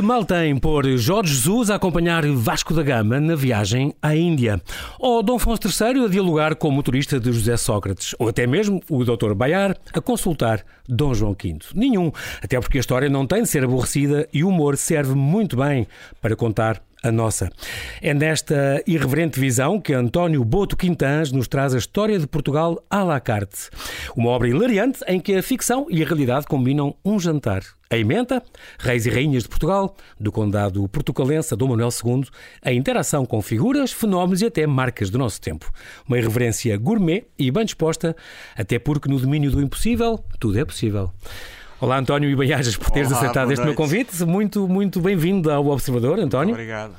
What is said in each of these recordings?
Que mal tem por Jorge Jesus a acompanhar Vasco da Gama na viagem à Índia? Ou Dom Afonso III a dialogar com o motorista de José Sócrates? Ou até mesmo o Dr. Baiar a consultar Dom João V? Nenhum, até porque a história não tem de ser aborrecida e o humor serve muito bem para contar a nossa. É nesta irreverente visão que António Boto Quintans nos traz a história de Portugal à la carte. Uma obra hilariante em que a ficção e a realidade combinam um jantar. A emenda, Reis e Rainhas de Portugal, do Condado Portucalense Dom Manuel II, a interação com figuras, fenómenos e até marcas do nosso tempo. Uma irreverência gourmet e bem disposta, até porque no domínio do impossível, tudo é possível. Olá, António e Baiajas, por teres Olá, aceitado este meu noite. convite. Muito, muito bem-vindo ao Observador, António. Obrigado.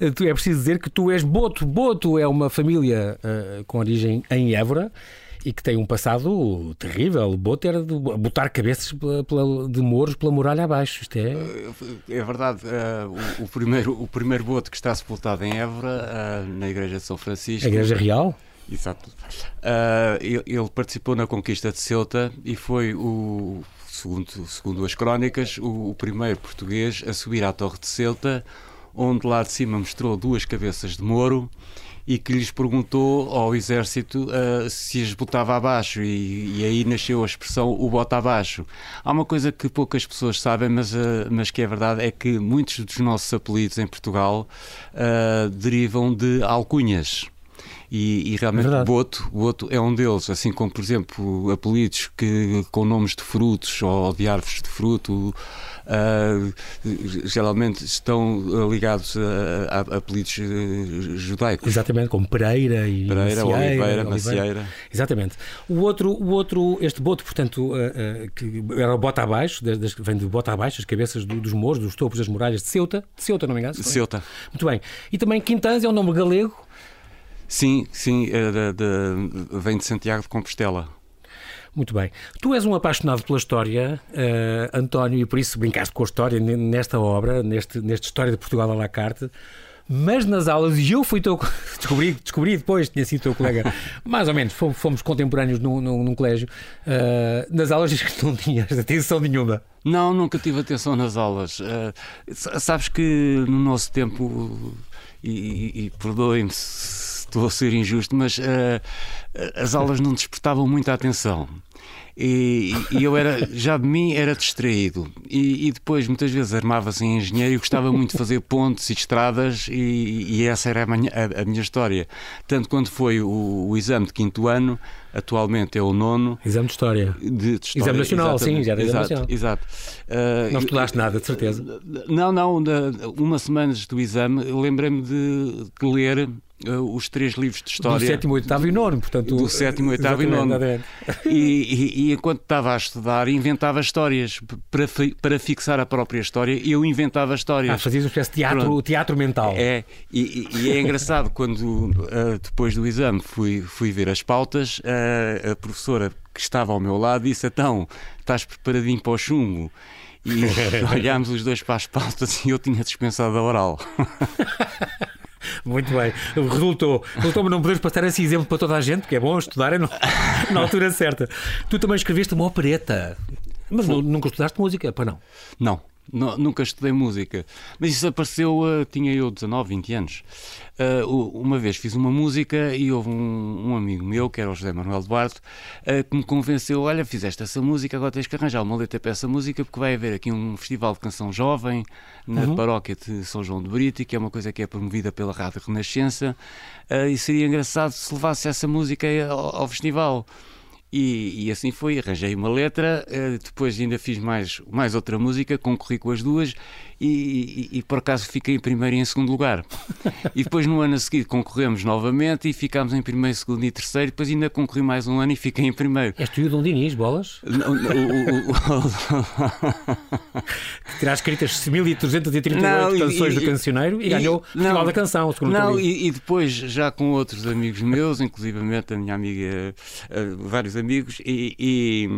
Eh, tu- É preciso dizer que tu és Boto. Boto é uma família eh, com origem em Évora e que tem um passado terrível. Boto era de botar cabeças pela- pela- de mouros pela muralha abaixo. Isto é. É verdade, eh, o, o primeiro, o primeiro boto que está sepultado em Évora, eh, na Igreja de São Francisco. A Igreja Real? Exato. Eh, ele, ele participou na conquista de Ceuta e foi o, segundo, segundo as crónicas, o, o primeiro português a subir à Torre de Ceuta, onde lá de cima mostrou duas cabeças de Moro e que lhes perguntou ao exército eh, se as botava abaixo e, e aí nasceu a expressão o bota abaixo. Há uma coisa que poucas pessoas sabem, mas, eh, mas que é verdade, é que muitos dos nossos apelidos em Portugal eh, derivam de alcunhas. E, e realmente Verdade. Boto, Boto é um deles, assim como, por exemplo, apelidos que, com nomes de frutos ou de árvores de fruto, ah, geralmente estão ligados a, a- apelidos eh, judaicos. Exatamente, como Pereira e Pereira, Macieira, Oliveira, Macieira. Exatamente. O outro, o outro, este boto, portanto, eh, eh, que era o bota abaixo, das- das- vem de bota abaixo, as cabeças do- dos mouros, dos topos das muralhas de Ceuta. De Ceuta, não me engano. se foi? Ceuta. Muito bem. E também Quintans é um nome galego. Sim, sim, é da- da- vem de Santiago de Compostela. Muito bem. Tu és um apaixonado pela história, eh, António, e por isso brincaste com a história ne- nesta obra, neste, nesta história de Portugal à la carte. Mas nas aulas, e eu fui teu. Descobri, descobri depois, tinha sido teu colega, mais ou menos, fomos, fomos contemporâneos num, num, num colégio. eh, nas aulas diz que não tinhas atenção nenhuma. Não, nunca tive atenção nas aulas. Sa- sabes que no nosso tempo, e, e, e perdoem-me se estou a ser injusto, mas ah, as aulas não despertavam muita atenção. E, e eu era, já de mim, era distraído. E, e depois, muitas vezes, armava-se em engenheiro e gostava muito de fazer pontes e estradas, e, e essa era a minha, a- a minha história. Tanto quando foi o, o exame de quinto ano, atualmente é o nono, Exame de história. de, de história. Exame nacional, sim, já era exame exato, nacional. Exato. Ah, Não estudaste nada, de certeza. Não, não. da- Uma semana antes do exame, lembrei-me de, de ler os três livros de Do história. sétimo, oitavo e nono, portanto. Do sétimo, oitavo e nono. E, e- e enquanto estava a estudar, inventava histórias. Para, para fixar a própria história, eu inventava Ah, histórias. fazias uma espécie de teatro, Pronto. teatro mental. É, e, e- é engraçado quando ah, depois do exame fui, fui ver as pautas, ah, a professora que estava ao meu lado disse: Então, estás preparadinho para o chumbo? E olhámos os dois para as pautas e eu tinha dispensado a oral. Muito bem. Resultou. Resultou, mas não podemos passar esse exemplo para toda a gente, porque é bom estudar no- na altura certa. Tu também escreveste uma opereta. Mas nu- nunca estudaste música, para não. Não, nu- nunca estudei música. Mas isso apareceu, ah, tinha eu 19, 20 anos. Ah, u- uma vez fiz uma música e houve um, um amigo meu, que era o José Manuel Duarte, ah, que me convenceu: olha, fizeste essa música, agora tens que arranjar uma letra para essa música, porque vai haver aqui um festival de canção jovem na paróquia de São João de Brito, que é uma coisa que é promovida pela Rádio Renascença, e seria engraçado se levasse essa música ao, ao festival. E, e assim foi, arranjei uma letra, eh, depois ainda fiz mais, mais outra música, concorri com as duas e, e- e por acaso fiquei em primeiro e em segundo lugar. E depois no ano a seguir concorremos novamente e ficámos em primeiro, segundo e terceiro, depois ainda concorri mais um ano e fiquei em primeiro. És tu e o Dom Dinis, bolas? Não, o- o- Terá escritas 1338 Não, canções do cancioneiro e, ganhou o Festival não, da Canção, segundo Não, e, e depois já com outros amigos meus, inclusivamente a minha amiga, eh, vários amigos, e, e,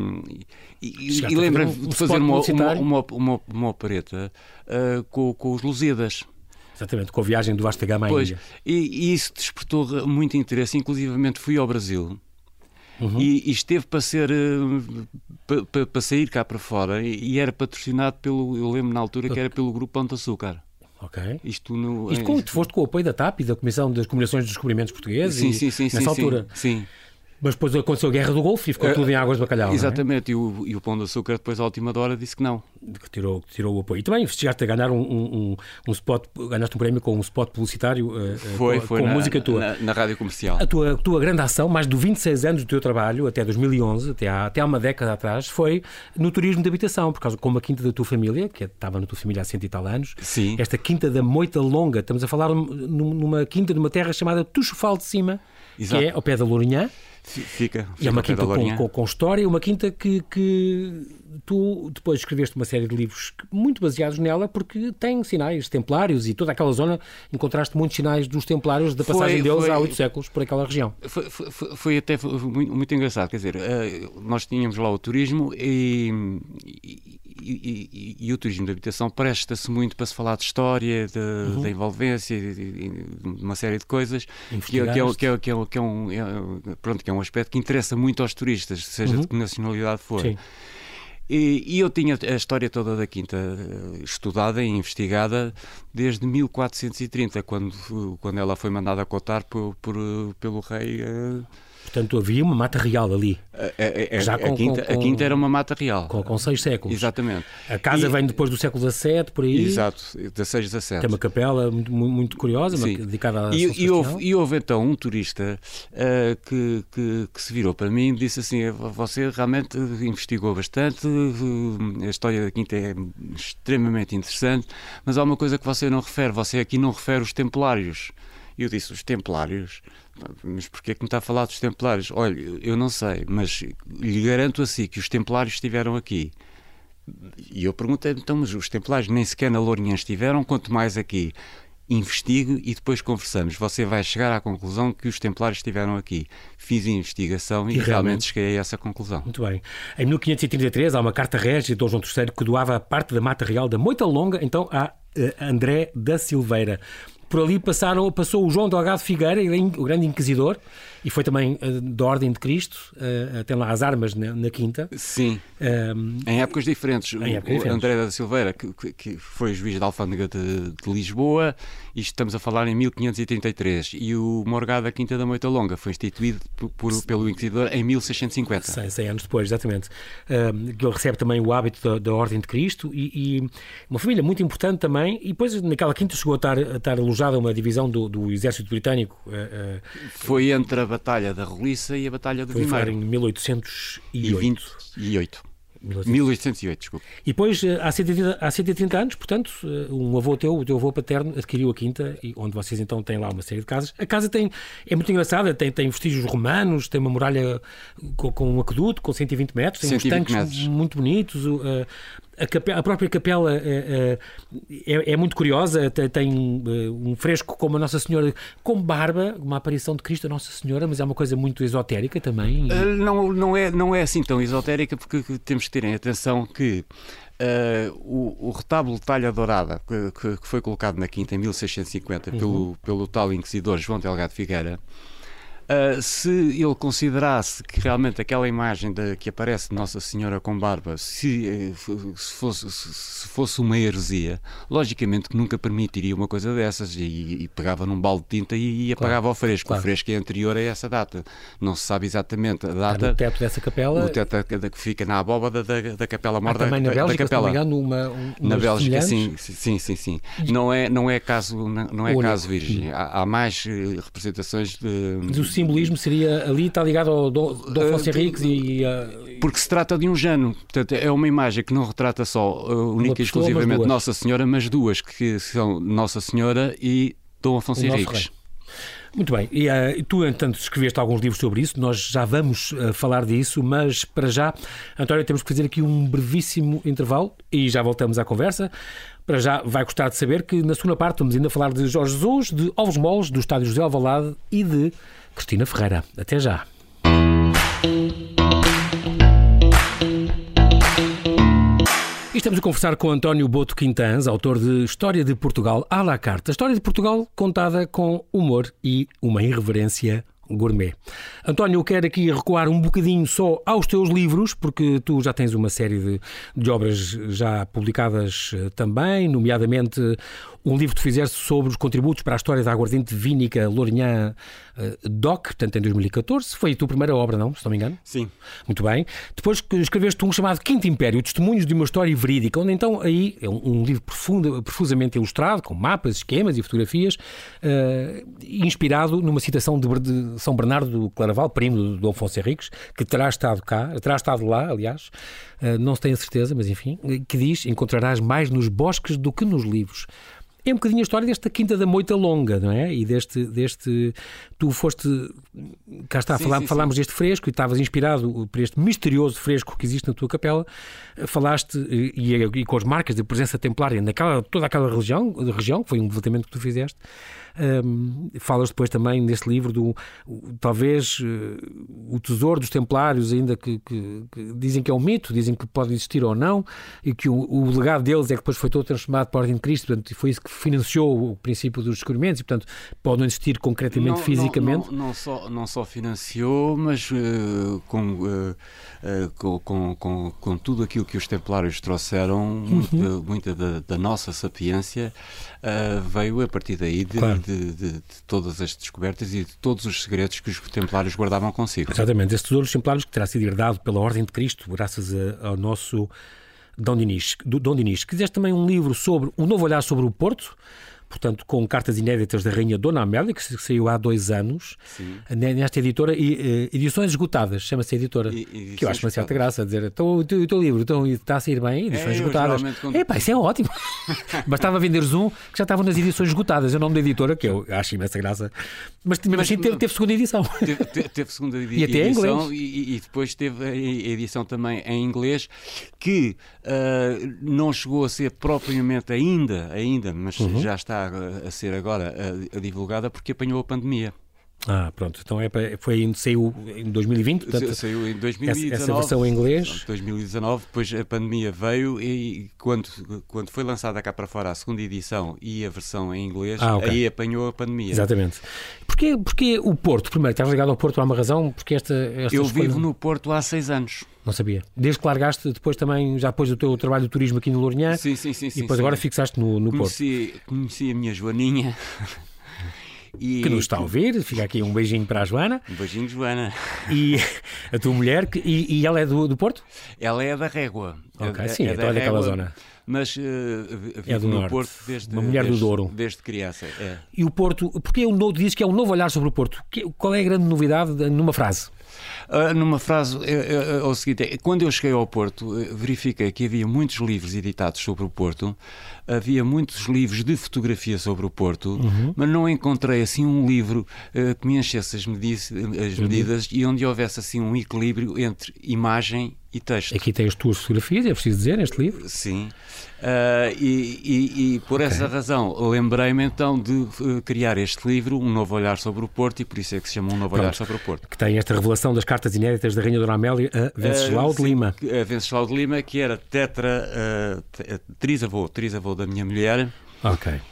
e, e fazer um- de fazer uma, uma, uma, uma, opereta eh, com, com os Lusíadas. Exatamente, com a viagem do Vasta Gama Pois, e, e isso despertou muito interesse, inclusivamente fui ao Brasil. uhum. e, e, esteve para ser uh, para, para sair cá para fora e, e, era patrocinado pelo, eu lembro na altura que era pelo grupo Pão de Açúcar. Ok. Isto, no, Isto com, tu foste com o apoio da TAP e da Comissão das Combinações dos Descobrimentos Portugueses? Sim, sim, sim. Nessa sim, altura? Sim. sim. Mas depois aconteceu a Guerra do Golfo e ficou uh, tudo em águas de bacalhau. É? Exatamente, é? e, o, e o Pão de Açúcar depois à última hora disse que não. Que tirou, tirou o apoio. E também chegaste a ganhar um, um, um spot, ganhaste um prémio com um spot publicitário uh, foi, com, foi com na, música tua. Na, na, rádio comercial. A tua, tua grande ação, mais de 26 anos do teu trabalho, até 2011, até há, até há uma década atrás, foi no turismo de habitação, por causa como a quinta da tua família, que estava na tua família há cento e tal anos. Sim. Esta quinta da Moita Longa, estamos a falar numa quinta numa terra chamada Tuxofal de Cima, Exato. que é ao pé da Lourinhã. Fica, fica e é uma quinta com, com, com, história, uma quinta que, que tu depois escreveste uma série de livros muito baseados nela, porque tem sinais templários e toda aquela zona encontraste muitos sinais dos templários da passagem foi, deles foi, há oito séculos por aquela região. Foi, foi, foi até muito, muito, engraçado, quer dizer, eh, nós tínhamos lá o turismo e, e e, e, e, o turismo de habitação presta-se muito para se falar de história, de, uhum. da envolvência, de, de, uma série de coisas que, é, que, é, que, é, que, é, que, é um, pronto, que é um aspecto que interessa muito aos turistas, seja uhum. de que nacionalidade for. Sim. E, e, eu tinha a história toda da Quinta eh, estudada e investigada desde 1430, quando, quando ela foi mandada a cotar por, por, pelo rei. Uh, Portanto, havia uma mata real ali. A, a, Já com, a, quinta, com, a quinta era uma mata real. Com, com seis séculos. Exatamente. A casa e, vem depois do século XVII, por aí. Exato, 16, 17. Tem uma capela muito, muito curiosa, Sim. dedicada a e, e, houve, e houve então um turista uh, que, que, que, se virou para mim e disse assim: Você realmente investigou bastante, a história da quinta é extremamente interessante, mas há uma coisa que você não refere: você aqui não refere os templários. E eu disse: Os templários? Mas porquê é que me está a falar dos Templários? Olha, eu não sei, mas lhe garanto a si que os Templários estiveram aqui. E eu perguntei então, mas os Templários nem sequer na Lourinhã estiveram, quanto mais aqui. Investigo e depois conversamos. Você vai chegar à conclusão que os Templários estiveram aqui. Fiz a investigação e, e realmente, realmente cheguei a essa conclusão. Muito bem. Em 1533 há uma carta régia de Dom João III que doava parte da mata real da Moita Longa, então a eh, André da Silveira. Por ali passaram, passou o João Delgado Figueira, o grande inquisidor, e foi também uh, da Ordem de Cristo, uh, tem lá as armas na, na quinta. Sim, um, em épocas diferentes. Em épocas o, diferentes. André da Silveira, que, que, foi juiz da Alfândega de, de, Lisboa, e estamos a falar em 1533, e o Morgado da Quinta da Moita Longa foi instituído por, por, pelo Inquisidor em 1650. 100, 100 anos depois, exatamente. Um, que ele recebe também o hábito da, da Ordem de Cristo, e, e, uma família muito importante também, e depois naquela quinta chegou a estar, a estar alojada uma divisão do, do Exército Britânico. Uh, uh, foi entre a Batalha da Roliça e a Batalha do Vimeiro. Foi em 1808. 1808, desculpa. E depois, eh, há 130, há 130 anos, portanto, eh, um avô teu, o teu avô paterno, adquiriu a quinta, onde vocês então têm lá uma série de casas. A casa tem, é muito engraçada, tem, tem vestígios romanos, tem uma muralha com, com um aqueduto com 120 metros, tem 120 uns tanques metros. muito bonitos. Uh, a, capela, a, própria capela é, é, é muito curiosa, tem, tem, um fresco como a Nossa Senhora, com barba, uma aparição de Cristo a Nossa Senhora, mas é uma coisa muito esotérica também. Não, não, é, não é assim tão esotérica, porque temos que terem atenção que Uh, o, o, retábulo de talha dourada que, que, que, foi colocado na Quinta em 1650 uhum. pelo, pelo tal inquisidor João Delgado Figueira Uh, se ele considerasse que realmente aquela imagem de, que aparece de Nossa Senhora com barba se, eh, se, fosse, se, fosse, uma heresia, logicamente que nunca permitiria uma coisa dessas e, e pegava num balde de tinta e, e apagava claro, o fresco. Claro. O fresco é anterior a essa data. Não se sabe exatamente a data. o teto dessa capela. O teto que fica na abóbada da, da capela mor ah, também na Bélgica, da capela. Engano, uma, um, na Bélgica, sim, sim, sim, sim. Não é, não é caso, não é caso virgem. Há, há mais eh, representações de simbolismo seria ali, está ligado ao Dom, Dom Afonso Henriques e, uh, Porque se trata de um jano, portanto é uma imagem que não retrata só uh, única e exclusivamente Nossa Senhora, mas duas, que são Nossa Senhora e Dom Afonso Henriques. Muito bem, e uh, tu, entanto, escreveste alguns livros sobre isso, nós já vamos uh, falar disso, mas para já, António, temos que fazer aqui um brevíssimo intervalo e já voltamos à conversa. Para já, vai gostar de saber que na segunda parte vamos ainda falar de Jorge Jesus, de Ovos Moles, do Estádio José Alvalade e de Cristina Ferreira. Até já. E estamos a conversar com António Boto Quintans, autor de História de Portugal à la carte. A história de Portugal contada com humor e uma irreverência gourmet. António, eu quero aqui recuar um bocadinho só aos teus livros, porque tu já tens uma série de, de obras já publicadas eh, também, nomeadamente um livro que tu fizeste sobre os contributos para a história da aguardente vínica Lourinhã uh, DOC, portanto em 2014. Foi a tua primeira obra, não? Se não me engano? Sim. Muito bem. Depois escreveste um chamado Quinto Império, Testemunhos de uma História Verídica, onde então aí é um, um livro profundo, profusamente ilustrado, com mapas, esquemas e fotografias, uh, inspirado numa citação de, de, São Bernardo do Claraval, primo do, do Afonso Henriques, que terá estado cá, terá estado lá, aliás, uh, não se tem a certeza, mas enfim, que diz: encontrarás mais nos bosques do que nos livros é um bocadinho a história desta Quinta da Moita Longa, não é? E deste. deste tu foste. Cá está, sim, sim, falámos deste fresco e estavas inspirado por este misterioso fresco que existe na tua capela. Falaste, e, e com as marcas de presença templária naquela, toda aquela região, região, que foi um levantamento que tu fizeste. Um, falas depois também neste livro do talvez uh, o tesouro dos templários, ainda que, que, que, dizem que é um mito, dizem que pode existir ou não, e que o, o, legado deles é que depois foi todo transformado para a Ordem de Cristo, portanto, foi isso que financiou o princípio dos descobrimentos, e portanto pode não existir concretamente não, fisicamente. Não, não, não, só, não só financiou, mas uh, com, uh, com, com, com, com, tudo aquilo que os templários trouxeram, uhum. muita, da, da, nossa sapiência veio a partir daí de, claro de, de, de, todas as descobertas e de todos os segredos que os templários guardavam consigo. Exatamente, esse tesouro dos templários que terá sido herdado pela Ordem de Cristo, graças a, ao nosso Dom Dinis. Dom Dinis. Quiseste também um livro sobre um novo olhar sobre o Porto, portanto, com cartas inéditas da Rainha Dona Amélia, que saiu há dois anos, Sim. nesta editora, e, uh, edições esgotadas, chama-se editora. E, que eu acho uma certa graça, a dizer, então, o teu livro então, está a sair bem, edições é, esgotadas. Quando... Epá, isso é ótimo. Bastava vender Zoom, que já estavam nas edições esgotadas, é o nome da editora, que eu acho imensa graça. Mas mesmo Mas, assim teve, teve, segunda edição. Teve, teve segunda edição. E até em inglês. E, e, depois teve a edição também em inglês, que uh, não chegou a ser propriamente ainda, ainda, mas uhum. já está a, ser agora a, a divulgada porque apanhou a pandemia. Ah, pronto. Então é, foi, saiu em 2020, portanto, saiu em 2019. Essa versão em inglês. 2019, depois a pandemia veio e quando, quando foi lançada cá para fora a segunda edição e a versão em inglês, ah, okay. aí apanhou a pandemia. Exatamente. Porquê, porquê o Porto? Primeiro, estás ligado ao Porto há uma razão? Porque esta, esta Eu escolha... vivo no Porto há seis anos. Não sabia. Desde que largaste, depois também, já depois do teu trabalho de turismo aqui no Lourinhã. Sim, sim, sim. E depois sim, agora sim. fixaste no, no conheci, Porto. Conheci a minha Joaninha. E, que nos está a ouvir, fica aqui um beijinho para a Joana. Um beijinho, Joana. E a tua mulher, que, e, e, ela é do, do Porto? Ela é da Régua. Ok, é, sim, é, então é daquela zona. Mas uh, é do no norte. Porto desde, Uma mulher desde, do Douro. Desde criança. É. E o Porto, porque o novo diz que é um novo olhar sobre o Porto. Qual é a grande novidade numa frase? Uh, numa frase, é, é, é, o seguinte: é, quando eu cheguei ao Porto, eh, verifiquei que havia muitos livros editados sobre o Porto, havia muitos livros de fotografia sobre o Porto, uhum. mas não encontrei assim um livro uh, que me enchesse as, medi as medidas uhum. e onde houvesse assim um equilíbrio entre imagem e texto. Aqui tem as tuas fotografias, é preciso dizer, neste livro? Sim. Uh, e, e, e, por okay. essa razão lembrei-me então de uh, criar este livro, Um Novo Olhar sobre o Porto, e por isso é que se chama Um Novo Pronto. Olhar sobre o Porto. Que tem esta revelação das cartas inéditas da Rainha Dona Amélia a Venceslau uh, de Lima. A Venceslau de Lima, que era tetra, uh, trisavô, trisavô da minha mulher. Ok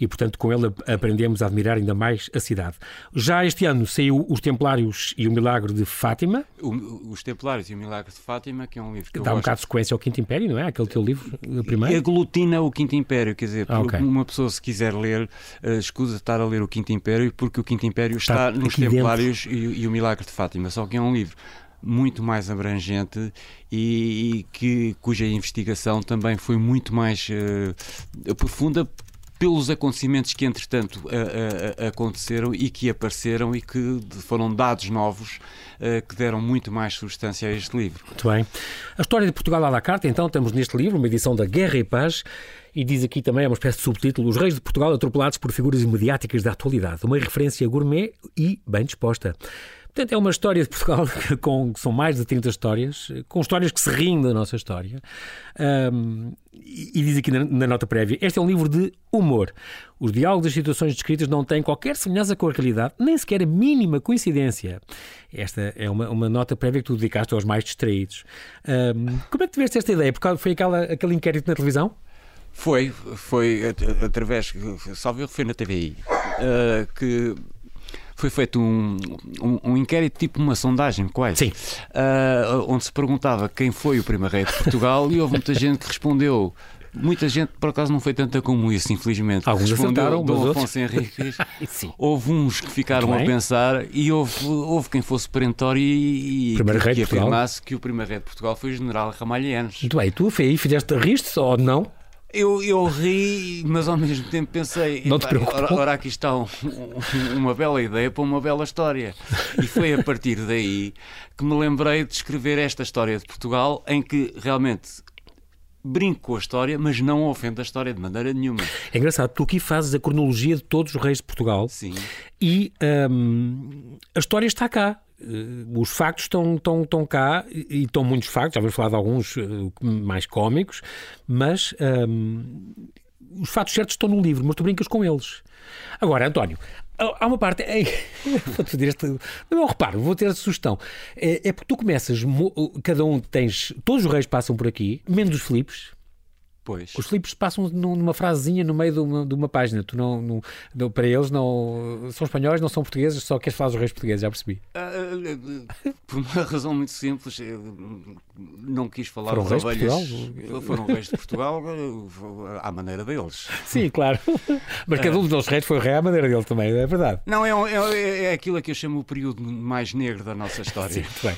e, portanto, com ele aprendemos a admirar ainda mais a cidade. Já este ano saiu Os Templários e o Milagre de Fátima. O, os Templários e o Milagre de Fátima, que é um livro que Dá um bocado de sequência ao Quinto Império, não é? Aquele teu livro primeiro. Aglutina o Quinto Império, quer dizer, ah, okay. uma pessoa se quiser ler, uh, escusa estar a ler o Quinto Império, porque o Quinto Império está, está nos Templários e, e o Milagre de Fátima, só que é um livro muito mais abrangente e, e, que, cuja investigação também foi muito mais uh, profunda pelos acontecimentos que entretanto a, a, aconteceram e que apareceram e que foram dados novos uh, que deram muito mais substância a este livro. Muito bem. A história de Portugal à la carta, então, temos neste livro uma edição da Guerra e Paz e diz aqui também, é uma espécie de subtítulo, Os Reis de Portugal atropelados por figuras mediáticas da atualidade. Uma referência gourmet e bem disposta. Portanto, é uma história de Portugal com são mais de 30 histórias, com histórias que se riem da nossa história. Um, e, e diz aqui na, na, nota prévia: este é um livro de humor. Os diálogos e as situações descritas não têm qualquer semelhança com a realidade, nem sequer a mínima coincidência. Esta é uma, uma nota prévia que tu dedicaste aos mais distraídos. Um, como é que tiveste esta ideia? Porque foi aquela, aquele inquérito na televisão? Foi, foi através, salve foi na TVI, uh, que foi feito um, um, um, inquérito, tipo uma sondagem, quase. Sim. Uh, onde se perguntava quem foi o primeiro rei de Portugal e houve muita gente que respondeu. Muita gente, por acaso, não foi tanta como isso, infelizmente. Alguns respondeu Dom Afonso Henriques. Houve uns que ficaram a pensar e houve, houve quem fosse perentório e, Primeiro que, rei que afirmasse que o primeiro rei de Portugal foi o general Ramalhianos. Muito bem, tu foi aí, fizeste riste ou não? Eu, eu ri, mas ao mesmo tempo pensei, Não te "Epá, preocupou? ora, ora aqui está um- um- uma bela ideia para uma bela história. E foi a partir daí que me lembrei de escrever esta história de Portugal, em que realmente brinco com a história, mas não ofendo a história de maneira nenhuma. É engraçado, tu aqui fazes a cronologia de todos os reis de Portugal Sim, e hum, a história está cá. Eh, Os factos estão, estão, estão cá e estão muitos factos, já vamos falar de alguns eh, mais cómicos, mas hum, os fatos certos estão no livro, mas tu brincas com eles. Agora, António, há uma parte. É, vou-te fazer este. Não, reparo, vou ter a sugestão. É, é porque tu começas, cada um tens. Todos os reis passam por aqui, menos os Filipes. Pois. Os Filipes passam num- numa frasezinha no meio de uma, de uma página. Tu não, não- não- para eles não são espanhóis, não são portugueses, só queres falar dos reis portugueses, já percebi. Ah, por uma razão muito simples, não quis falar Foram de ovelhas. Foram reis de Portugal à maneira deles. Sim, claro. Mas cada um dos reis foi rei à maneira dele também, é verdade. Não, é, um- é, é aquilo que eu chamo o período mais negro da nossa história. Sim, muito bem.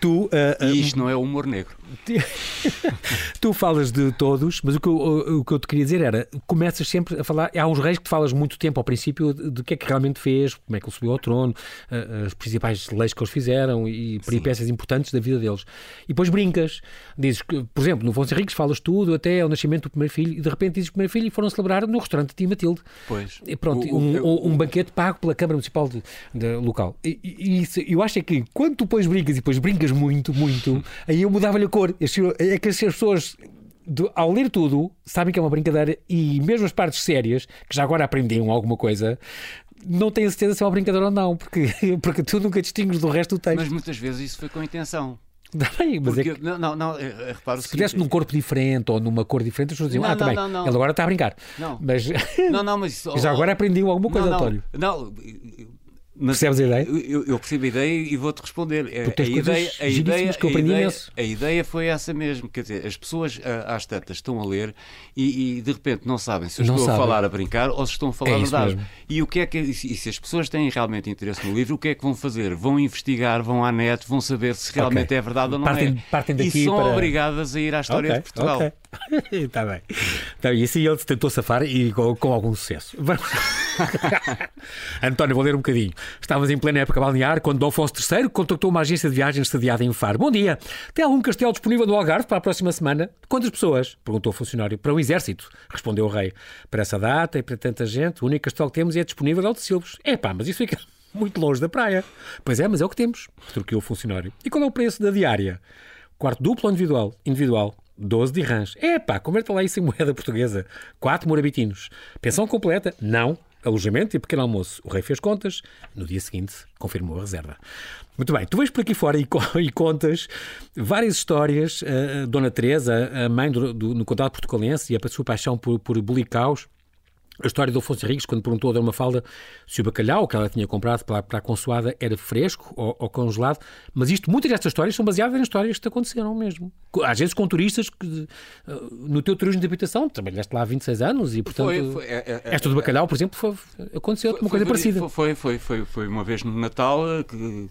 Tu, ah, E isto não é humor negro. tu falas de todos, mas o que, eu, o, o que eu te queria dizer era: começas sempre a falar. Há uns reis que falas muito tempo ao princípio do que é que realmente fez, como é que ele subiu ao trono, as principais leis que eles fizeram e peripécias importantes da vida deles. E depois brincas. Dizes que, por exemplo, no Afonso Henriques falas tudo até ao nascimento do primeiro filho e de repente dizes que o primeiro filho foram celebrar no restaurante de Tia Matilde. Pois. E pronto, O- um, eu- um- banquete pago pela Câmara Municipal de, de local. E, e- e isso- eu acho é que quando tu depois brincas e depois brincas muito, muito, aí eu mudava-lhe a cor. É que as pessoas. Do- ao ler tudo, sabem que é uma brincadeira e mesmo as partes sérias, que já agora aprendiam alguma coisa, não têm a certeza se é uma brincadeira ou não, porque, porque tu nunca distingues do resto do texto. Mas muitas vezes isso foi com intenção. Bem, mas é Porque, que não, não, não, se fizesse num corpo diferente ou numa cor diferente, as pessoas diziam, Não, ah, também, não. ele agora está a brincar. Não. Mas Não, não, mas já agora aprendeu alguma coisa, António. Não, mas Percebes a ideia? Eu, eu percebo a ideia e vou-te responder. É, Porque A coisas ideia, a, ideia, que eu a, ideia, a ideia foi essa mesmo. Quer dizer, as pessoas ah, às tantas estão a ler e, e, de repente não sabem se eu Não estou sabem. a falar a brincar ou se estão a falar É a verdade. E o que é que e se as pessoas têm realmente interesse no livro, o que é que vão fazer? Vão investigar, vão à net, vão saber se realmente Ok. é verdade ou não Partem- é. partem daqui e são para- obrigadas a ir à história Ok, de Portugal. ok. Está bem. Então, e assim ele tentou safar e com, com algum sucesso. Vamos. António, vou ler um bocadinho. Estávamos em plena época balnear quando Dom Afonso III contactou uma agência de viagens sediada em Faro. Bom dia. Tem algum castelo disponível no Algarve para a próxima semana? Quantas pessoas? Perguntou o funcionário. Para um exército, respondeu o rei. Para essa data e para tanta gente, o único castelo que temos é disponível é o de Silves. É pá, mas isso fica muito longe da praia. Pois é, mas é o que temos, retrucou o funcionário. E qual é o preço da diária? Quarto duplo ou individual? Individual. 12 dirhams. É pá, converta lá isso em moeda portuguesa. 4 morabitinos. Pensão completa? Não. Alojamento e pequeno almoço. O rei fez contas. No dia seguinte, confirmou a reserva. Muito bem, tu vais por aqui fora e, e contas várias histórias. A Dona Teresa, a mãe do, do- no condado portugalense e a sua paixão por, por bolicaus. A história do Afonso Henriques, quando perguntou a Dona Mafalda se o bacalhau que ela tinha comprado para, para a consoada era fresco ou, ou congelado. Mas isto, muitas destas histórias são baseadas em histórias que te aconteceram mesmo. Às vezes com turistas que, eh, no teu turismo de habitação, trabalhaste lá há 26 anos e, portanto, Foi- foi- é- é- é- esta do bacalhau, por exemplo, foi, aconteceu uma coisa parecida. Foi, foi, foi, foi uma vez no Natal eh, que,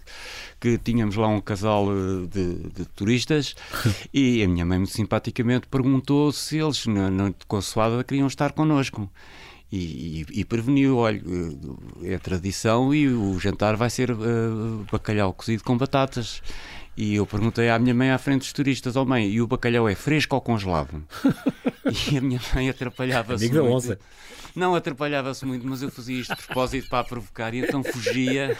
que tínhamos lá um casal eh, de, de turistas e a minha mãe, muito simpaticamente, perguntou se eles, na de consoada, queriam estar connosco. E, e- preveniu: olha, eh, é tradição e o jantar vai ser eh, bacalhau cozido com batatas. E eu perguntei à minha mãe à frente dos turistas: Oh mãe, e o bacalhau é fresco ou congelado? E a minha mãe atrapalhava-se. Muito. onça. Não atrapalhava-se muito, mas eu fazia isto de propósito para a provocar e então fugia,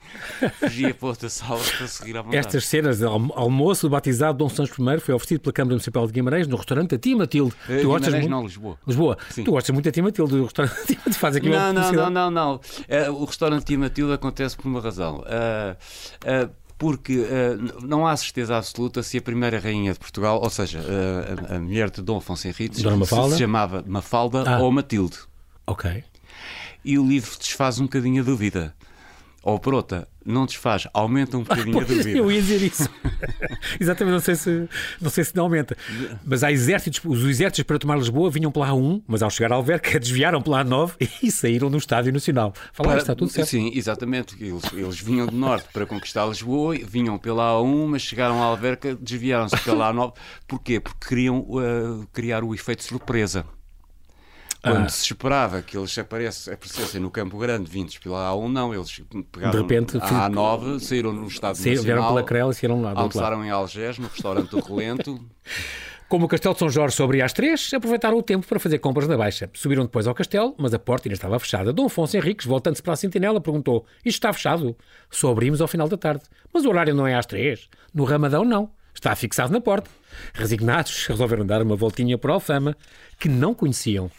fugia para outra sala para seguir à vontade. Estas cenas de almo- almoço do batizado Dom Santos I foi oferecido pela Câmara Municipal de Guimarães no restaurante da Tia Matilde. Eh, tu gostas Guimarães, muito? não, Lisboa. Lisboa. Sim. Tu gostas muito da Tia Matilde, do restaurante da Tia Matilde. Faz aqui uma Não, não, não, não, não. Eh, o restaurante Tia Matilde acontece por uma razão. Ah, porque n- não há certeza absoluta se a primeira rainha de Portugal, ou seja, ah, a, a mulher de Dom Afonso Henriques, se, se chamava Mafalda Ah. ou Matilde. Ok. E o livro desfaz um bocadinho a dúvida. Ou por outra, não desfaz, aumenta um bocadinho a dúvida. Eu ia dizer isso. Exatamente, não sei, se, não sei se não aumenta. Mas há exércitos, os exércitos para tomar Lisboa vinham pela A1, mas ao chegar à Alverca desviaram pela A9 e saíram no Estádio Nacional. Falar, está tudo certo. Sim, exatamente. Eles, eles vinham do norte para conquistar Lisboa, vinham pela A1, mas chegaram à Alverca, desviaram-se pela A9. Porquê? Porque queriam uh, criar o efeito surpresa. Quando ah. se esperava que eles aparecessem no Campo Grande vindos pela A1, não, eles pegaram de repente, a A9, saíram no Estado Sim, Nacional, vieram pela Crela e saíram lá. Almoçaram em Algés, no restaurante do Relento. Como o Castelo de São Jorge só abria às três, aproveitaram o tempo para fazer compras na Baixa. Subiram depois ao castelo, mas a porta ainda estava fechada. Dom Afonso Henriques, voltando-se para a sentinela, perguntou: Isto está fechado? Só abrimos ao final da tarde. Mas o horário não é às três. No Ramadão, não. Está fixado na porta. Resignados, resolveram dar uma voltinha por Alfama, que não conheciam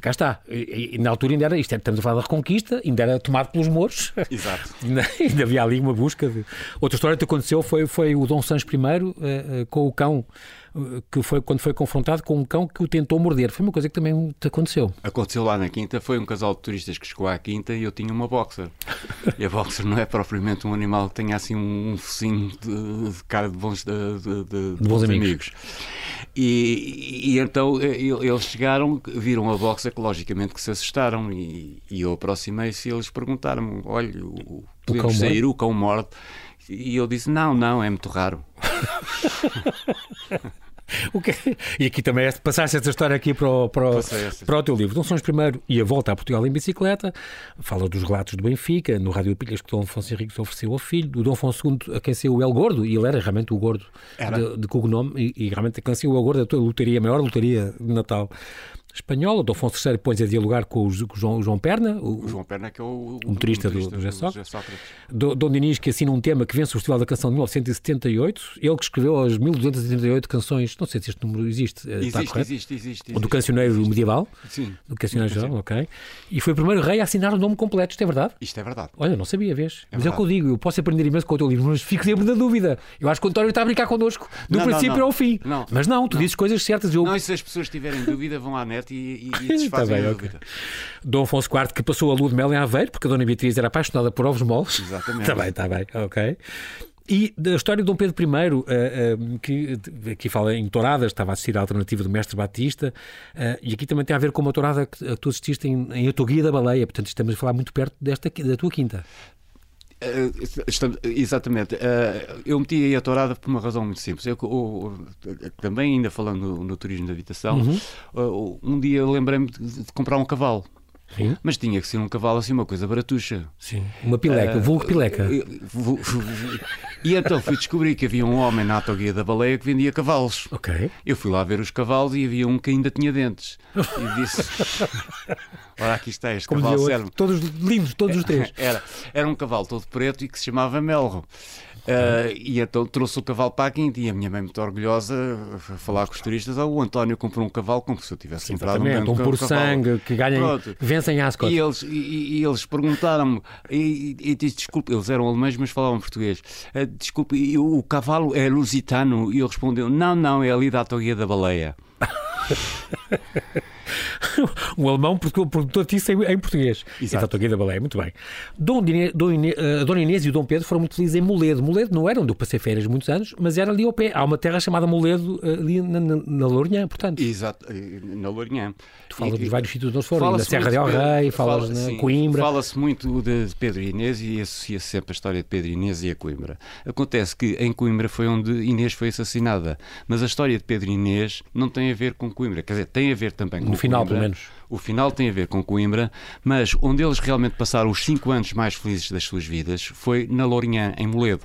cá está. E, e, na altura ainda era isto, estamos a falar da Reconquista, ainda era tomado pelos mouros. Exato. ainda, ainda, havia ali uma busca. De... Outra história que aconteceu foi, foi o Dom Sancho I uh, uh, com o cão que foi quando foi confrontado com um cão que o tentou morder. Foi uma coisa que também te aconteceu. Aconteceu lá na Quinta, foi um casal de turistas que chegou à Quinta e eu tinha uma boxer. e a boxer não é propriamente um animal que tenha assim um focinho de, de cara de bons, de, de, de, de bons amigos. amigos. E, e, então eh, eles chegaram, viram a boxer que logicamente que se assustaram e, e eu aproximei-se e eles perguntaram-me, olha, podemos o sair, o cão morde? E eu disse, não, não, é muito raro. Que... E aqui também é passaste essa história aqui para o, para, o, para o teu livro. Dom Sons I e a volta a Portugal em bicicleta, fala dos relatos do Benfica, no Rádio Pilhas que Dom Afonso Henrique ofereceu ao filho, do Dom Afonso II a quem saiu o El Gordo, e ele era realmente o gordo de, de cognome, e, e realmente a quem saiu o El Gordo, a lotaria, a maior lotaria de Natal espanhola. Dom Afonso III põe-se a dialogar com o, João, o João, Perna, o, o, João Perna, que é o, o motorista, do, do, Sócrates. Dom Dinis, que assina um tema que vence o Festival da Canção de 1978. Ele que escreveu as 1288 canções, não sei se este número existe. Eh, existe, existe, existe, existe, Do cancioneiro medieval. Sim. Do cancioneiro geral, ok. E foi o primeiro rei a assinar o nome completo. Isto é verdade? Isto é verdade. Olha, não sabia, vês? É mas verdade. é o que eu digo. Eu posso aprender imenso com o teu livro, mas fico sempre na dúvida. Eu acho que o António está a brincar connosco, do não, princípio não, não. ao fim. Mas não, tu dizes coisas certas. Eu... Não, e se as pessoas tiverem dúvida, vão à net e, e, e Tá bem, okay. Dom Afonso IV que passou a lua de mel em Aveiro, porque a Dona Beatriz era apaixonada por ovos moles. Exatamente. Está bem, está bem, ok. E da história de Dom Pedro I, uh, uh, que aqui fala em touradas, estava a assistir a alternativa do Mestre Batista, uh, e aqui também tem a ver com uma tourada que tu assististe em, em Atoguia da Baleia, portanto estamos a falar muito perto desta, da tua quinta. Uh, exatamente. Uh, eu meti aí a tourada por uma razão muito simples. Eu, também, ainda falando no, no turismo de habitação, uhum. uh, um dia lembrei-me de, de, comprar um cavalo. Sim. Mas tinha que ser um cavalo assim, uma coisa baratuxa. Sim, uma pileca, uh, vulgo pileca. e então fui descobrir que havia um homem na autoguia da baleia que vendia cavalos. Ok. Eu fui lá ver os cavalos e havia um que ainda tinha dentes. E disse: Ora, aqui está este Como cavalo serve. Todos lindos, todos os três. Era, era um cavalo todo preto e que se chamava Melro. Uh, e então trouxe o cavalo para a e a minha mãe, muito orgulhosa, a falar com os turistas: oh, o António comprou um cavalo como se eu tivesse Sim, comprado um, um por sangue, que ganhem, vencem as E eles, e, e eles perguntaram-me, e, e, disse: desculpe, eles eram alemães, mas falavam português. Uh, desculpe, o, o cavalo é lusitano? E eu respondeu: não, não, é ali da Atoguia da Baleia. um alemão produtor disso em, em português. Exato. Então, aqui da baleia, muito bem. Dom, Dine, Dom Inês, uh, Dona Inês e o Dom Pedro foram muito felizes em Moledo. Moledo não era onde eu passei férias muitos anos, mas era ali ao pé. Há uma terra chamada Moledo, uh, ali na, na, na Lourinhã, portanto. Exato, na Lourinhã. Tu falas e, dos vários sítios onde foram, na Serra de El Rei, falas fala, na Coimbra. Fala-se muito de Pedro e Inês e associa-se sempre a história de Pedro e Inês e a Coimbra. Acontece que em Coimbra foi onde Inês foi assassinada, mas a história de Pedro e Inês não tem a ver com Coimbra, quer dizer, tem a ver também com No final, Coimbra. menos. O final tem a ver com Coimbra, mas onde eles realmente passaram os cinco anos mais felizes das suas vidas foi na Lourinhã, em Moledo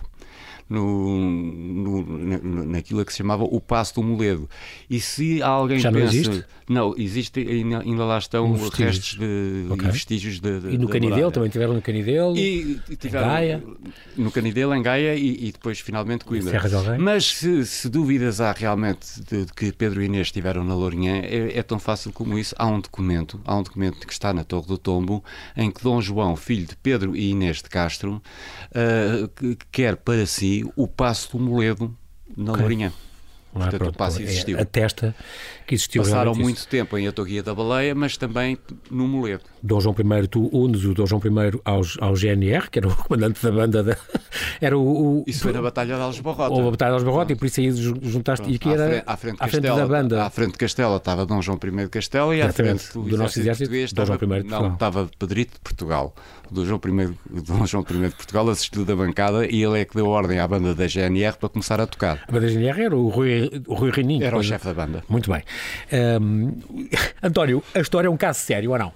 no, no, naquilo que se chamava o Passo do Moledo. E se alguém Já pensa. Não, existe? não, existe, ainda, ainda lá estão um restos de, okay. e vestígios de, de, E no Canidelo também tiveram no Canidelo? E, e tiveram, em Gaia? No Canidelo, em Gaia e, e depois finalmente Coimbra. Mas se, se, dúvidas há realmente de, de, que Pedro e Inês estiveram na Lourinhã, é, é, tão fácil como isso. Há um documento, há um documento que está na Torre do Tombo, em que Dom João, filho de Pedro e Inês de Castro, uh, quer para si o Passo do Moledo na okay. Lourinhã. É? Portanto, o passo é- existiu. atesta que existiu Passaram muito isso. tempo em Atoguia da Baleia, mas também no Moledo. Dom João I, tu unes o Dom João I aos, ao GNR, que era o comandante da banda, da, era o, o, Isso foi na Batalha de Algesbarrota. ou a Batalha aos Barrote, e por isso aí ju- juntaste, e aqui à, era frente, à frente de à frente Castela, da banda. À frente de Castela estava Dom João I de Castela e à frente do, do nosso exército, português Dom João estava, I de Portugal. não, estava Pedrito de Portugal. O Dom João, I, Dom João I de Portugal assistiu da bancada e ele é que deu ordem à banda da GNR para começar a tocar. A banda GNR era o Rui, o Rui Reininho. Era o chefe da banda. Muito bem. Ahm, António, a história é um caso sério ou não?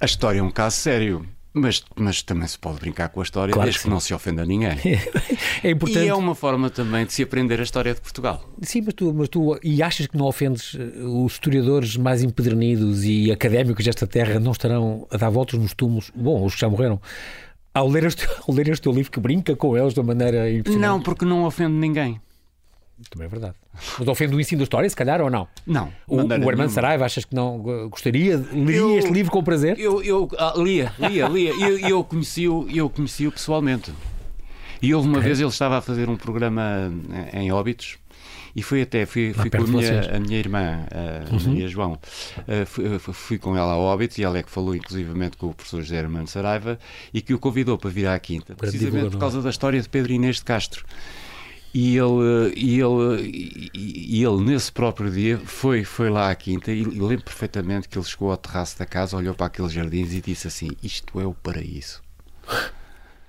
A história é um caso sério, mas, mas também se pode brincar com a história Claro desde que que, não se ofenda ninguém. É importante. E é uma forma também de se aprender a história de Portugal. Sim, mas tu, mas tu e achas que não ofendes eh, os historiadores mais empedernidos e académicos desta terra não estarão a dar voltas nos túmulos, bom, os que já morreram, ao ler este, ao ler este teu livro que brinca com eles de uma maneira impressionante? Não, porque não ofende ninguém. Também é verdade. Mas ofende o ensino da história, se calhar, ou não? Não. O, o Armando. Saraiva, achas que não eh, gostaria? Leria Eu- este livro com prazer? Eu, eu ah, lia, lia, lia. E eu, eu conheci-o eu conheci pessoalmente. E houve uma vez ele estava a fazer um programa eh, em Óbitos. E fui até, fui, fui com a minha. Uhum. a minha irmã, a Maria João, eh, fui, fui com ela ao Óbitos e ela é que falou inclusivamente com o professor José Armando Saraiva e que o convidou para vir à Quinta, precisamente por causa da história de Pedro Inês de Castro. E ele, e ele, e- e ele nesse próprio dia foi, foi lá à quinta e, e lembro perfeitamente que ele chegou ao terraço da casa, olhou para aqueles jardins e disse assim: Isto é o paraíso.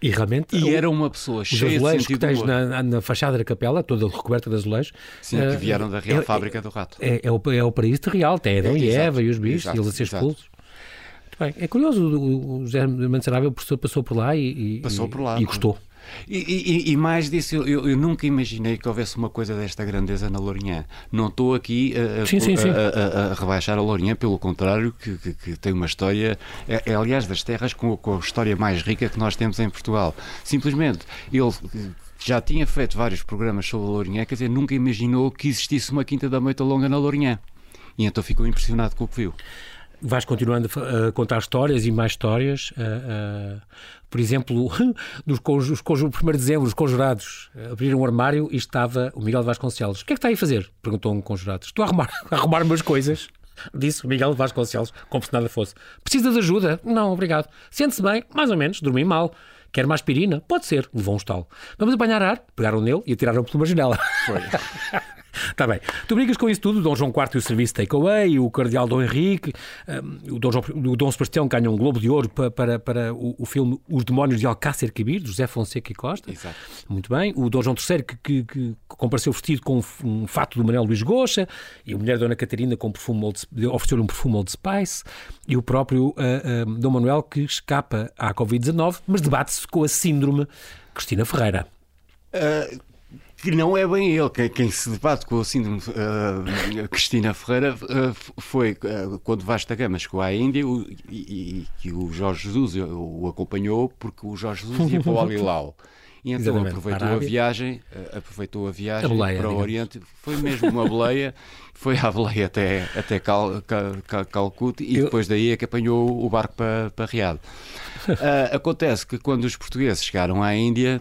E realmente. E o- era uma pessoa cheia de azulejos que tens na, na fachada da capela, toda recoberta de azulejos, Sim, eh, que vieram da Real é- Fábrica do Rato. É, é, o, é o paraíso de real, tem Adão É, e Eva e os bichos, exato, e eles a ser expulsos. Muito bem. É curioso, o, o José o professor, passou por lá e, e- Passou e- por lá. e gostou. E, e- e mais disso, eu, eu- nunca imaginei que houvesse uma coisa desta grandeza na Lourinhã. Não estou aqui a, a- Sim, sim, a- a- rebaixar a Lourinhã, pelo contrário, que, que- que tem uma história, é, é, aliás, das terras com, com a história mais rica que nós temos em Portugal. Simplesmente, ele já tinha feito vários programas sobre a Lourinhã, quer dizer, nunca imaginou que existisse uma Quinta da Moita Longa na Lourinhã. E então ficou impressionado com o que viu. Vais continuando a contar histórias e mais histórias. ah, ah, por exemplo, dos conju- os conju- 1 de dezembro, os conjurados ah, abriram um armário e estava o Miguel Vasconcelos. O que é que está aí a fazer? Perguntou um conjurado. Estou a arrumar, a arrumar umas coisas. Disse o Miguel Vasconcelos, como se nada fosse. Precisa de ajuda? Não, obrigado. Sente-se bem? Mais ou menos. Dormi mal. Quer uma aspirina? Pode ser. Levou um estalo. Vamos apanhar ar? Pegaram nele e atiraram por uma janela. Foi. Está bem. Tu brigas com isso tudo, Dom João IV e o serviço takeaway, o Cardeal Dom Henrique, um, o, Dom João, o Dom Sebastião ganha um Globo de Ouro para, para, para o, o filme Os Demónios de Alcácer Quibir, de José Fonseca e Costa. Exato. Muito bem. O Dom João III que, que, que compareceu vestido com um, um fato do Manuel Luís Goxa e a mulher Dona Catarina com um perfume Old, ofereceu-lhe um perfume Old Spice e o próprio ah, ah, Dom Manuel que escapa à Covid-19, mas debate-se com a síndrome Cristina Ferreira. Uh, que não é bem ele. Quem, quem se debate com a síndrome uh, Cristina Ferreira uh, foi uh, quando Vasta Gama chegou à Índia o- e, que o Jorge Jesus o, o acompanhou porque o Jorge Jesus ia para o Alilau. E então Exatamente, aproveitou a viagem, uh, aproveitou a viagem A boleia, para o digamos. Oriente. Foi mesmo uma boleia, foi à boleia até, até Cal, Cal, Cal- Calcute e Eu- depois daí é que apanhou o barco para, para Riad. Ah, acontece que quando os portugueses chegaram à Índia,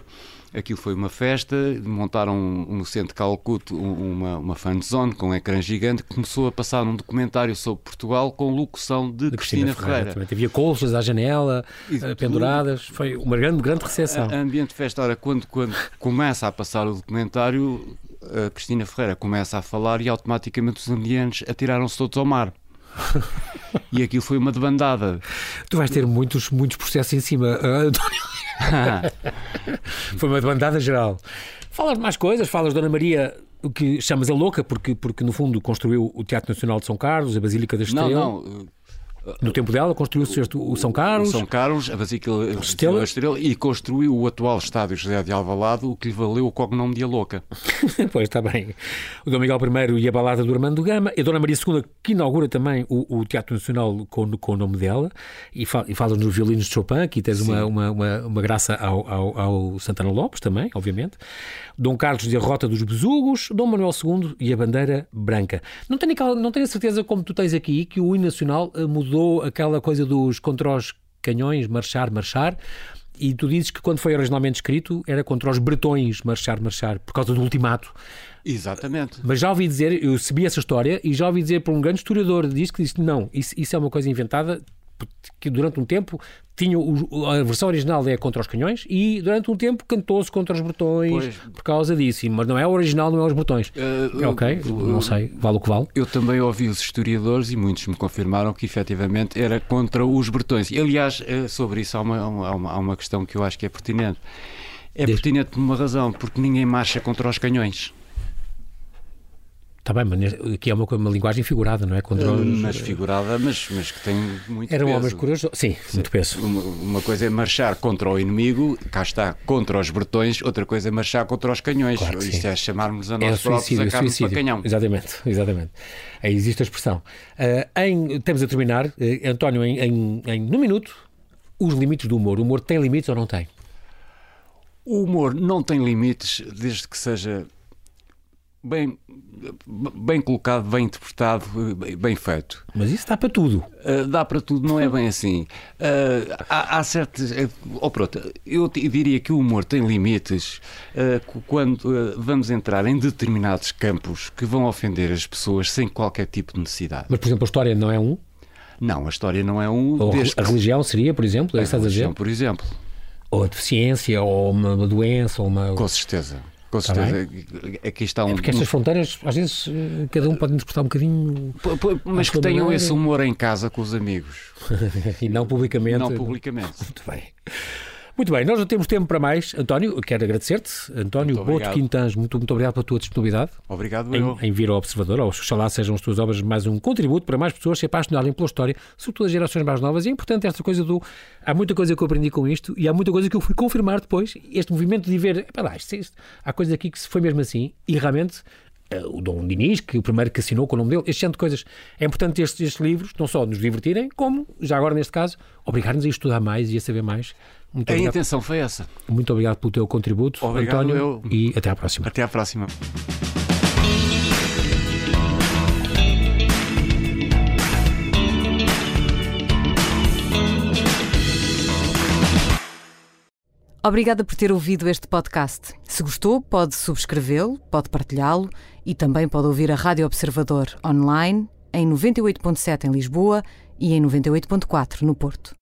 aquilo foi uma festa, montaram no centro de Calcuta um- uma, uma fan zone com um ecrã gigante que começou a passar um documentário sobre Portugal com locução de, de Cristina, Ferreira. Também havia colchas à janela, eh, penduradas. Foi uma grande, grande recepção. A- Ambiente de festa. Ora, quando, quando começa a passar o documentário, a Cristina Ferreira começa a falar e automaticamente os indianos atiraram-se todos ao mar. E aquilo foi uma debandada. Tu vais ter muitos, muitos processos em cima, ah, António. Foi uma demandada geral. Falas de mais coisas, falas de Dona Maria, o que chamas a louca, porque, porque no fundo construiu o Teatro Nacional de São Carlos, a Basílica da não, Estrela. não. No tempo dela construiu-se o São Carlos. O São Carlos, a Basílica Estrela. da Estrela e construiu o atual estádio José de Alvalade, o que lhe valeu o cognome de A Louca. pois está bem. O Dom Miguel I e a balada do Armando Gama, e a Dona Maria II, que inaugura também o, o Teatro Nacional com, com o nome dela, e, fa, e falas nos violinos de Chopin, aqui tens uma, uma, uma, uma graça ao, ao, ao Santana Lopes também, obviamente. Dom Carlos e a Rota dos Besugos, Dom Manuel II e a Bandeira Branca. Não tenho, não tenho a certeza, como tu tens aqui, que o hino nacional eh, mudou aquela coisa dos contra os canhões, marchar, marchar, e tu dizes que quando foi originalmente escrito era contra os bretões marchar, marchar, por causa do ultimato. Exatamente. Mas já ouvi dizer, eu sabia essa história e já ouvi dizer por um grande historiador diz que disse não, isso, isso é uma coisa inventada que durante um tempo tinha a versão original é contra os canhões e durante um tempo cantou-se contra os botões pois. por causa disso, mas não é o original, não é os botões. Uh, ok, uh, não sei, vale o que vale. Eu também ouvi os historiadores e muitos me confirmaram que efetivamente era contra os bretões. E, aliás, eh, sobre isso há uma, há uma, há uma questão que eu acho que é pertinente. É pertinente por uma razão, porque ninguém marcha contra os canhões. Está bem, mas aqui é uma, uma linguagem figurada, não é? Contra os... Mas figurada, mas, mas que tem muito Eram peso. homens corajosos, sim, sim, muito peso. Uma, uma, coisa é marchar contra o inimigo, cá está, contra os bretões, outra coisa é marchar contra os canhões. Claro Isto é chamarmos a nós é próprios a carne para canhão. Exatamente, exatamente. Aí existe a expressão. Uh, em, temos a terminar, uh, António, em, em, em, no minuto, os limites do humor. O humor tem limites ou não tem? O humor não tem limites, desde que seja bem, bem colocado, bem interpretado, bem feito. Mas isso dá para tudo. Uh, dá para tudo, não é bem assim. Uh, há, há certos. Uh, oh, pronto, eu diria que o humor tem limites uh, quando vamos entrar em determinados campos que vão ofender as pessoas sem qualquer tipo de necessidade. Mas, por exemplo, a história não é um? Não, a história não é um. Ou a religião seria, por exemplo? É a religião, por exemplo. Ou a deficiência, ou uma doença, ou uma. Com certeza. Com tá certeza. Tá Aqui está um. É porque estas fronteiras, às vezes, eh, cada um pode interpretar um bocadinho. Mas que tenham esse humor em casa com os amigos. e não publicamente. Não publicamente. Muito bem. Muito bem, nós não temos tempo para mais. António, quero agradecer-te. António Boto Quintans, muito, muito obrigado pela tua disponibilidade. Obrigado, em, eu. Em vir ao Observador. Oxalá sejam as tuas obras mais um contributo para mais pessoas se apaixonarem pela história, sobretudo as gerações mais novas. E é importante esta coisa do. Há muita coisa que eu aprendi com isto e há muita coisa que eu fui confirmar depois. Este movimento de ver. Lá, isto, isto, há coisas aqui que foi mesmo assim e realmente o Dom Dinis, que o primeiro que assinou com o nome dele, este tipo de coisas. É importante estes, estes livros não só nos divertirem, como, já agora neste caso, obrigar-nos a estudar mais e a saber mais muito a obrigado. intenção foi essa. Muito obrigado pelo teu contributo, obrigado, António, eu... e até à próxima. Até à próxima. Obrigada por ter ouvido este podcast. Se gostou, pode subscrevê-lo, pode partilhá-lo e também pode ouvir a Rádio Observador online em 98.7 em Lisboa e em 98.4 no Porto.